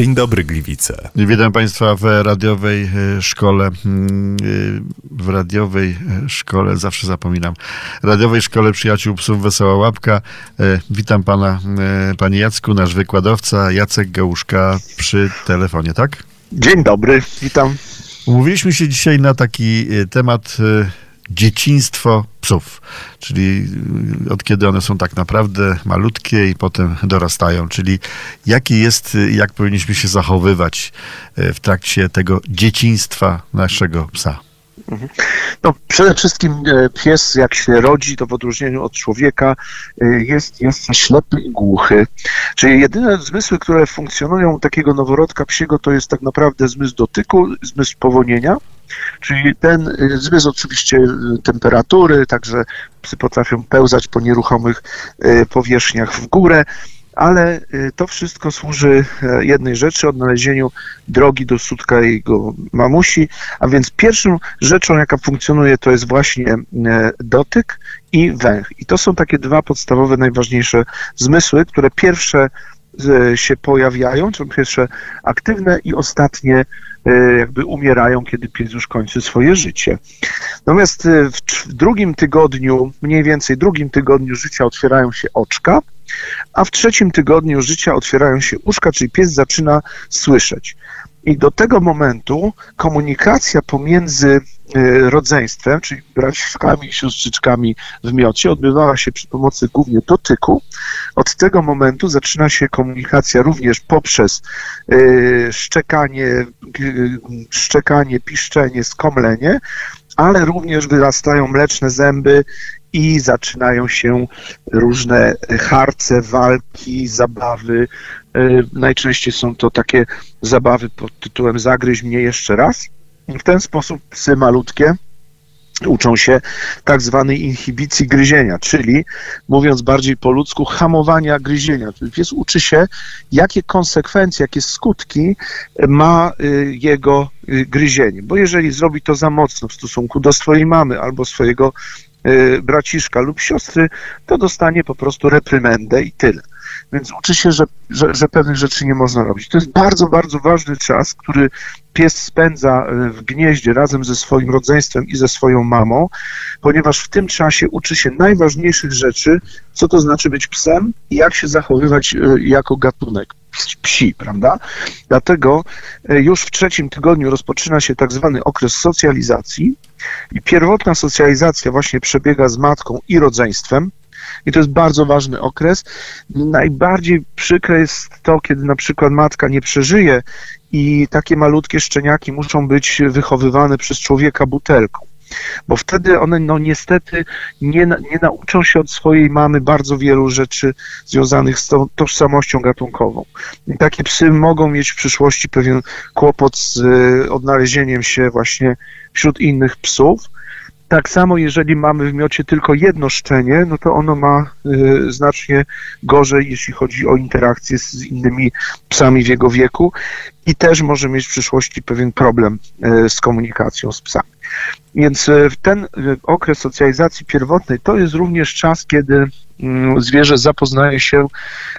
Dzień dobry, Gliwice. Witam Państwa w radiowej e, szkole. Mm, e, w radiowej e, szkole, zawsze zapominam, radiowej szkole przyjaciół psów Wesoła Łapka. Witam Pana, Panie Jacku, nasz wykładowca Jacek Gałuszka przy telefonie, tak? Dzień dobry, witam. Umówiliśmy się dzisiaj na taki temat dzieciństwo psów, czyli y, od kiedy one są tak naprawdę malutkie i potem dorastają, czyli jaki jest, y, jak powinniśmy się zachowywać y, w trakcie tego dzieciństwa naszego psa. No, przede wszystkim pies, jak się rodzi, to w odróżnieniu od człowieka jest, jest ślepy i głuchy. Czyli jedyne zmysły, które funkcjonują u takiego noworodka psiego, to jest tak naprawdę zmysł dotyku, zmysł powonienia Czyli ten y, zmysł oczywiście temperatury, także psy potrafią pełzać po nieruchomych powierzchniach w górę, ale to wszystko służy e, jednej rzeczy, odnalezieniu drogi do sutka jego mamusi, a więc pierwszą rzeczą, jaka funkcjonuje, to jest właśnie e, dotyk i węch. I to są takie dwa podstawowe, najważniejsze zmysły, które pierwsze się pojawiają, są pierwsze aktywne i ostatnie E, jakby umierają, kiedy pies już kończy swoje życie. Natomiast e, w drugim tygodniu, mniej więcej drugim tygodniu życia otwierają się oczka, a w trzecim tygodniu życia otwierają się uszka, czyli pies zaczyna słyszeć. I do tego momentu komunikacja pomiędzy e, rodzeństwem, czyli braćkami i siostrzyczkami w miocie, odbywała się przy pomocy głównie dotyku. Od tego momentu zaczyna się komunikacja również poprzez e, szczekanie, szczekanie, piszczenie, skomlenie, ale również wyrastają mleczne zęby i zaczynają się różne harce, walki, zabawy. E, najczęściej są to takie zabawy pod tytułem Zagryź mnie jeszcze raz. W ten sposób psy malutkie uczą się tak zwanej inhibicji gryzienia, czyli mówiąc bardziej po ludzku, hamowania gryzienia. Czyli pies uczy się, jakie konsekwencje, jakie skutki ma y, jego y, gryzienie. Bo jeżeli zrobi to za mocno w stosunku do swojej mamy albo swojego Y, braciszka lub siostry, to dostanie po prostu reprymendę i tyle. Więc uczy się, że, że, że pewnych rzeczy nie można robić. To jest bardzo, bardzo ważny czas, który pies spędza y, w gnieździe razem ze swoim rodzeństwem i ze swoją mamą, ponieważ w tym czasie uczy się najważniejszych rzeczy, co to znaczy być psem i jak się zachowywać y, jako gatunek psi, prawda? Dlatego już w trzecim tygodniu rozpoczyna się tak zwany okres socjalizacji, i pierwotna socjalizacja właśnie przebiega z matką i rodzeństwem. I to jest bardzo ważny okres. Najbardziej przykre jest to, kiedy na przykład matka nie przeżyje i takie malutkie szczeniaki muszą być wychowywane przez człowieka butelką bo wtedy one no niestety nie, nie nauczą się od swojej mamy bardzo wielu rzeczy związanych z tą tożsamością gatunkową. I takie psy mogą mieć w przyszłości pewien kłopot z y, odnalezieniem się właśnie wśród innych psów. Tak samo, jeżeli mamy w miocie tylko jedno szczenie, no to ono ma y, znacznie gorzej, jeśli chodzi o interakcję z innymi psami w jego wieku i też może mieć w przyszłości pewien problem y, z komunikacją z psami. Więc y, ten okres socjalizacji pierwotnej to jest również czas, kiedy Mm, zwierzę zapoznaje się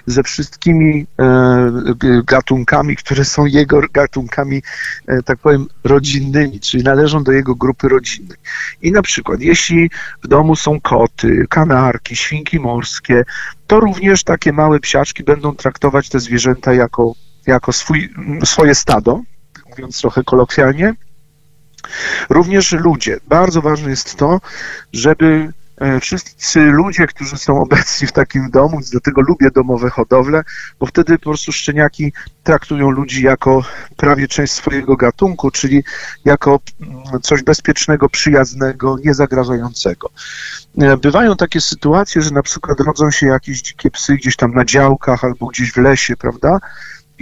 ze wszystkimi e, gatunkami, które są jego gatunkami, e, tak powiem, rodzinnymi, czyli należą do jego grupy rodzinnej. I na przykład, jeśli w domu są koty, kanarki, świnki morskie, to również takie małe psiaczki będą traktować te zwierzęta jako, jako swój, swoje stado, mówiąc trochę kolokwialnie. Również ludzie. Bardzo ważne jest to, żeby E, wszyscy ludzie, którzy są obecni w takim domu, dlatego lubię domowe hodowle, bo wtedy po prostu szczeniaki traktują ludzi jako prawie część swojego gatunku, czyli jako mm, coś bezpiecznego, przyjaznego, niezagrażającego. E, bywają takie sytuacje, że na przykład rodzą się jakieś dzikie psy gdzieś tam na działkach albo gdzieś w lesie, prawda?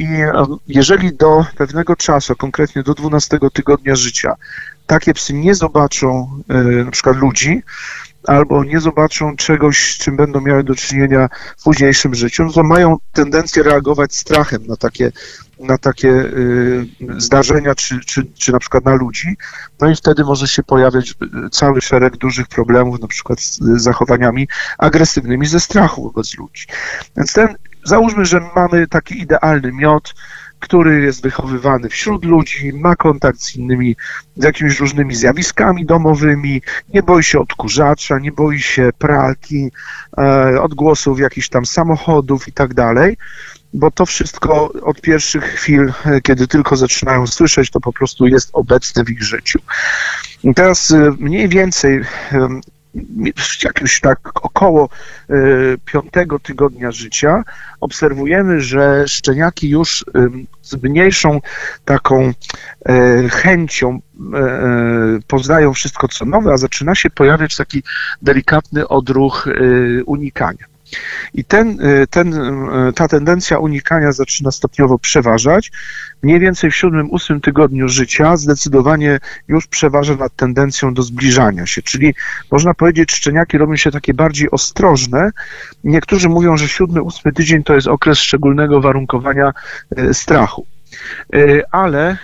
I e, jeżeli do pewnego czasu, konkretnie do 12 tygodnia życia, takie psy nie zobaczą na przykład ludzi, albo nie zobaczą czegoś, z czym będą miały do czynienia w późniejszym życiu, no to mają tendencję reagować strachem na takie, na takie y, zdarzenia, czy, czy, czy na przykład na ludzi. No i wtedy może się pojawiać y, cały szereg dużych problemów, na przykład z zachowaniami agresywnymi ze strachu wobec ludzi. Więc ten, załóżmy, że mamy taki idealny miot, który jest wychowywany wśród ludzi, ma kontakt z innymi, z jakimiś różnymi zjawiskami domowymi, nie boi się odkurzacza, nie boi się pralki, e, odgłosów jakichś tam samochodów i tak dalej bo to wszystko od pierwszych chwil, e, kiedy tylko zaczynają słyszeć, to po prostu jest obecne w ich życiu. Teraz e, mniej więcej jakimś tak około e, piątego tygodnia życia obserwujemy, że szczeniaki już z mniejszą taką chęcią poznają wszystko co nowe, a zaczyna się pojawiać taki delikatny odruch unikania. I ten, y, ten, y, ta tendencja unikania zaczyna stopniowo przeważać. Mniej więcej w siódmym, ósmym tygodniu życia zdecydowanie już przeważa nad tendencją do zbliżania się. Czyli można powiedzieć, szczeniaki robią się takie bardziej ostrożne. Niektórzy mówią, że siódmy, ósmy tydzień to jest okres szczególnego warunkowania y, strachu. Ale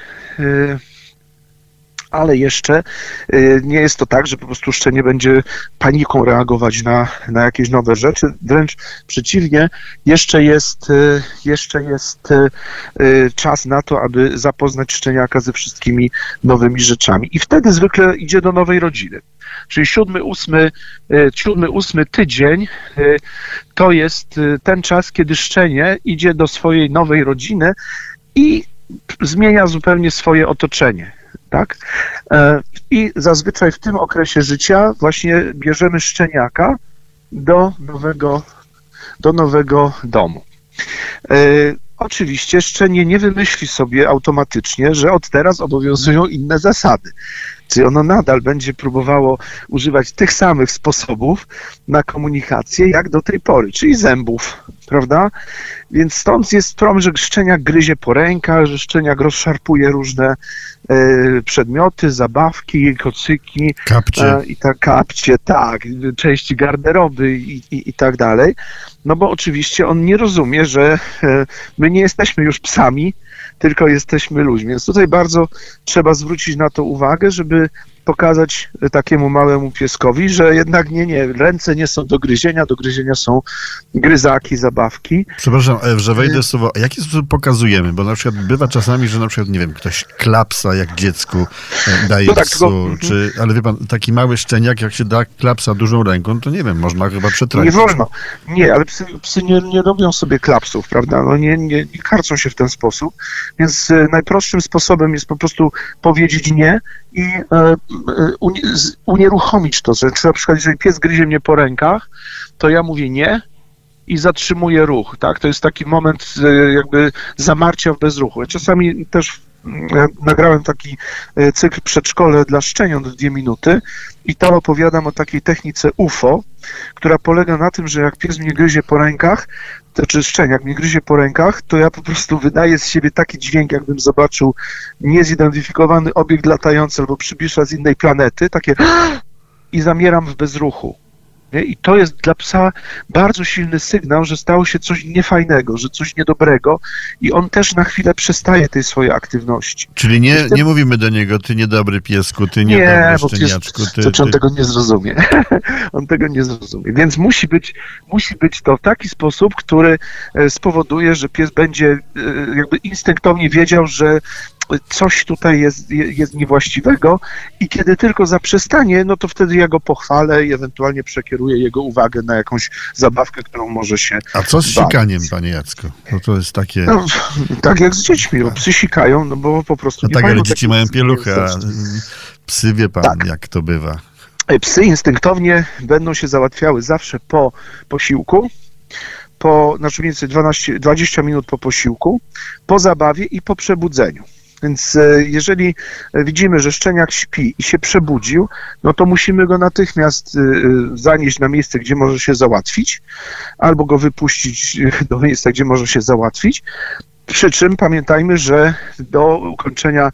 ale jeszcze y, nie jest to tak, że po prostu szczenie będzie paniką reagować na, na jakieś nowe rzeczy, wręcz przeciwnie, jeszcze jest, y, jeszcze jest y, czas na to, aby zapoznać szczeniaka ze wszystkimi nowymi rzeczami. I wtedy zwykle idzie do nowej rodziny. Czyli siódmy, ósmy, siódmy, ósmy tydzień to jest ten czas, kiedy szczenie idzie do swojej nowej rodziny i zmienia zupełnie swoje otoczenie tak? E, I zazwyczaj w tym okresie życia właśnie bierzemy szczeniaka do nowego, do nowego domu. E, oczywiście szczenie nie wymyśli sobie automatycznie, że od teraz obowiązują inne zasady. Czyli ono nadal będzie próbowało używać tych samych sposobów na komunikację, jak do tej pory, czyli zębów, prawda? Więc stąd jest problem, że szczeniak gryzie po rękach, że szczeniak rozszarpuje różne e, przedmioty, zabawki, kocyki kapcie. E, i tak kapcie, tak, części garderoby i, i, i tak dalej. No bo oczywiście on nie rozumie, że e, my nie jesteśmy już psami, tylko jesteśmy ludźmi. Więc tutaj bardzo trzeba zwrócić na to uwagę, żeby pokazać takiemu małemu pieskowi, że jednak nie, nie, ręce nie są do gryzienia, do gryzienia są gryzaki, zabawki. Przepraszam, e, że wejdę słowo. A jaki sposób pokazujemy? Bo na przykład bywa czasami, że na przykład, nie wiem, ktoś klapsa jak dziecku e, daje no tak, psu, tylko... czy, ale wie pan, taki mały szczeniak, jak się da klapsa dużą ręką, to nie wiem, można chyba przetracić. Nie wolno. Nie, ale psy, psy nie, nie robią sobie klapsów, prawda? No nie, nie, nie karcą się w ten sposób, więc e, najprostszym sposobem jest po prostu powiedzieć nie i unieruchomić to, że na przykład jeżeli pies gryzie mnie po rękach, to ja mówię nie i zatrzymuję ruch, tak? To jest taki moment e, jakby zamarcia w bezruchu. Czasami też nagrałem taki e, cykl przedszkole dla szczeniąt dwie minuty i tam opowiadam o takiej technice UFO, która polega na tym, że jak pies mnie gryzie po rękach, to czy szczeniak mnie gryzie po rękach, to ja po prostu wydaję z siebie taki dźwięk, jakbym zobaczył niezidentyfikowany obiekt latający albo przybysza z innej planety, takie i zamieram w bezruchu. I to jest dla psa bardzo silny sygnał, że stało się coś niefajnego, że coś niedobrego i on też na chwilę przestaje tej swojej aktywności. Czyli nie, nie mówimy do niego, ty niedobry piesku, ty nie, niedobry szczeniaczku. Ty, ty, on tego nie zrozumie. on tego nie zrozumie. Więc musi być, musi być to w taki sposób, który e, spowoduje, że pies będzie e, jakby instynktownie wiedział, że coś tutaj jest, jest niewłaściwego i kiedy tylko zaprzestanie, no to wtedy ja go pochwalę i ewentualnie przekieruję jego uwagę na jakąś zabawkę, którą może się A co z sikaniem, panie Jacku? No to jest takie... No, tak jak z dziećmi, bo psy sikają, no bo po prostu... No tak, ale dzieci mają pieluchę, a psy wie pan, tak. jak to bywa. E, psy instynktownie będą się załatwiały zawsze po posiłku, po, znaczy mniej więcej 12, 20 minut po posiłku, po zabawie i po przebudzeniu. Więc e, jeżeli widzimy, że szczeniak śpi i się przebudził, no to musimy go natychmiast e, e, zanieść na miejsce, gdzie może się załatwić, albo go wypuścić do miejsca, gdzie może się załatwić. Przy czym pamiętajmy, że do ukończenia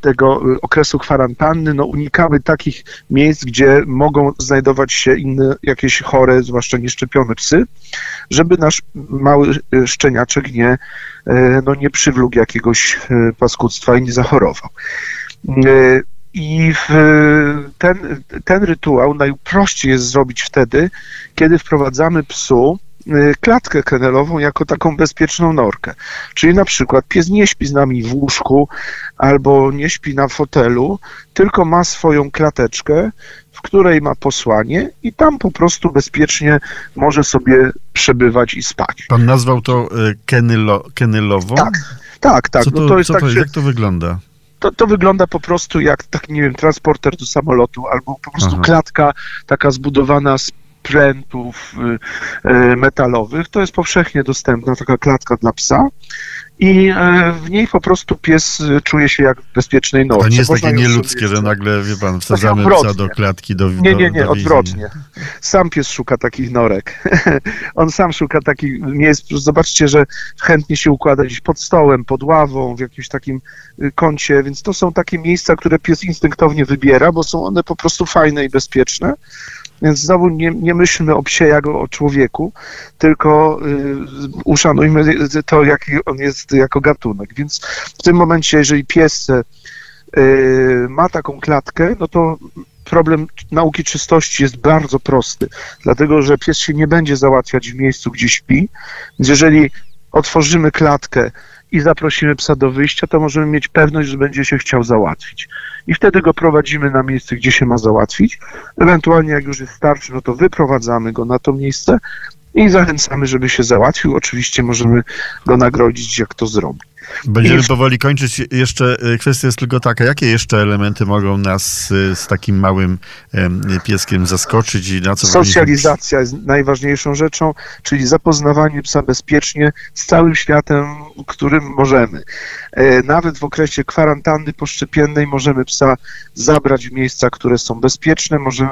tego okresu kwarantanny no, unikamy takich miejsc, gdzie mogą znajdować się inne jakieś chore, zwłaszcza nieszczepione psy, żeby nasz mały szczeniaczek nie E, no nie przywlókł jakiegoś e, paskudztwa i nie zachorował. E, I ten, ten rytuał najprościej jest zrobić wtedy, kiedy wprowadzamy psu klatkę kennelową jako taką bezpieczną norkę. Czyli na przykład pies nie śpi z nami w łóżku albo nie śpi na fotelu, tylko ma swoją klateczkę, w której ma posłanie i tam po prostu bezpiecznie może sobie przebywać i spać. Pan nazwał to y, kenylo, kenylową? Tak, tak, tak. Co to, no to jest co tak, to, że jak to wygląda? to, to wygląda po prostu jak taki, nie wiem, transporter do samolotu, albo po prostu Aha. klatka taka zbudowana z prętów y, y, metalowych. To jest powszechnie dostępna taka klatka dla psa. I e, w niej po prostu pies czuje się jak w bezpiecznej norce. To nie jest Można takie nieludzkie, że nagle, wie pan, wsadzamy psa do klatki, do nie, nie, nie, odwrotnie. Sam pies szuka takich norek. On sam szuka takich miejsc. Zobaczcie, że chętnie się układa gdzieś pod stołem, pod ławą, w jakimś takim y, kącie, więc to są takie miejsca, które pies instynktownie wybiera, bo są one po prostu fajne i bezpieczne. Więc znowu nie, nie myślmy o psie jak o człowieku, tylko y, uszanujmy to, jaki on jest jako gatunek. Więc w tym momencie, jeżeli pies y, ma taką klatkę, no to problem nauki czystości jest bardzo prosty, dlatego że pies się nie będzie załatwiać w miejscu, gdzie śpi. Więc jeżeli otworzymy klatkę i zaprosimy psa do wyjścia, to możemy mieć pewność, że będzie się chciał załatwić. I wtedy go prowadzimy na miejsce, gdzie się ma załatwić. Ewentualnie, jak już jest starszy, no to wyprowadzamy go na to miejsce i zachęcamy, żeby się załatwił. Oczywiście możemy go nagrodzić, jak to zrobi. Będziemy I- powoli kończyć. Jeszcze y, kwestia jest tylko taka, jakie jeszcze elementy mogą nas y, z takim małym em, pieskiem zaskoczyć i na co Socjalizacja jest najważniejszą rzeczą, czyli zapoznawanie psa bezpiecznie z całym światem, którym możemy. E, Nawet w okresie kwarantanny poszczepiennej możemy psa zabrać w miejsca, które są bezpieczne, może,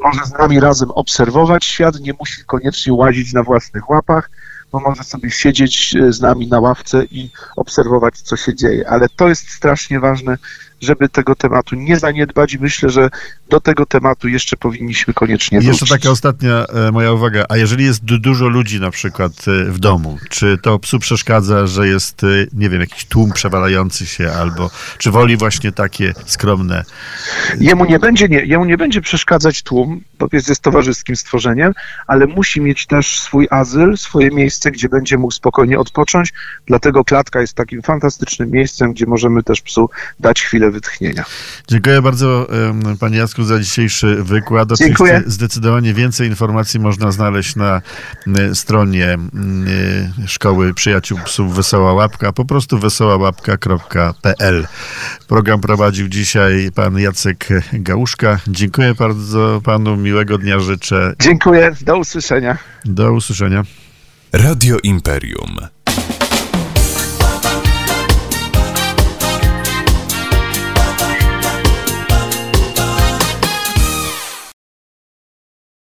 może z nami razem obserwować świat, nie musi koniecznie łazić na własnych łapach, bo może sobie siedzieć e, z nami na ławce i obserwować, co się dzieje. Ale to jest strasznie ważne, żeby tego tematu nie zaniedbać i myślę, że do tego tematu jeszcze powinniśmy koniecznie wrócić. jeszcze taka ostatnia e, moja uwaga. A jeżeli jest du- dużo ludzi na przykład e, w domu, czy to psu przeszkadza, że jest, nie wiem, jakiś tłum przewalający się, albo czy woli właśnie takie skromne? Jemu nie będzie, nie, jemu nie będzie przeszkadzać tłum, bo pies jest towarzyskim stworzeniem, ale musi mieć też swój azyl, swoje miejsce, gdzie będzie mógł spokojnie odpocząć. Dlatego klatka jest takim fantastycznym miejscem, gdzie możemy też psu dać chwilę wytchnienia. Dziękuję bardzo panie Jacku za dzisiejszy wykład. Dziękuję. Zdecydowanie więcej informacji można znaleźć na stronie Szkoły Przyjaciół Psów Wesoła Łapka, po prostu wesołałapka.pl. Program prowadził dzisiaj pan Jacek Gałuszka. Dziękuję bardzo panu, miłego dnia życzę. Dziękuję, do usłyszenia. Do usłyszenia. Radio Imperium.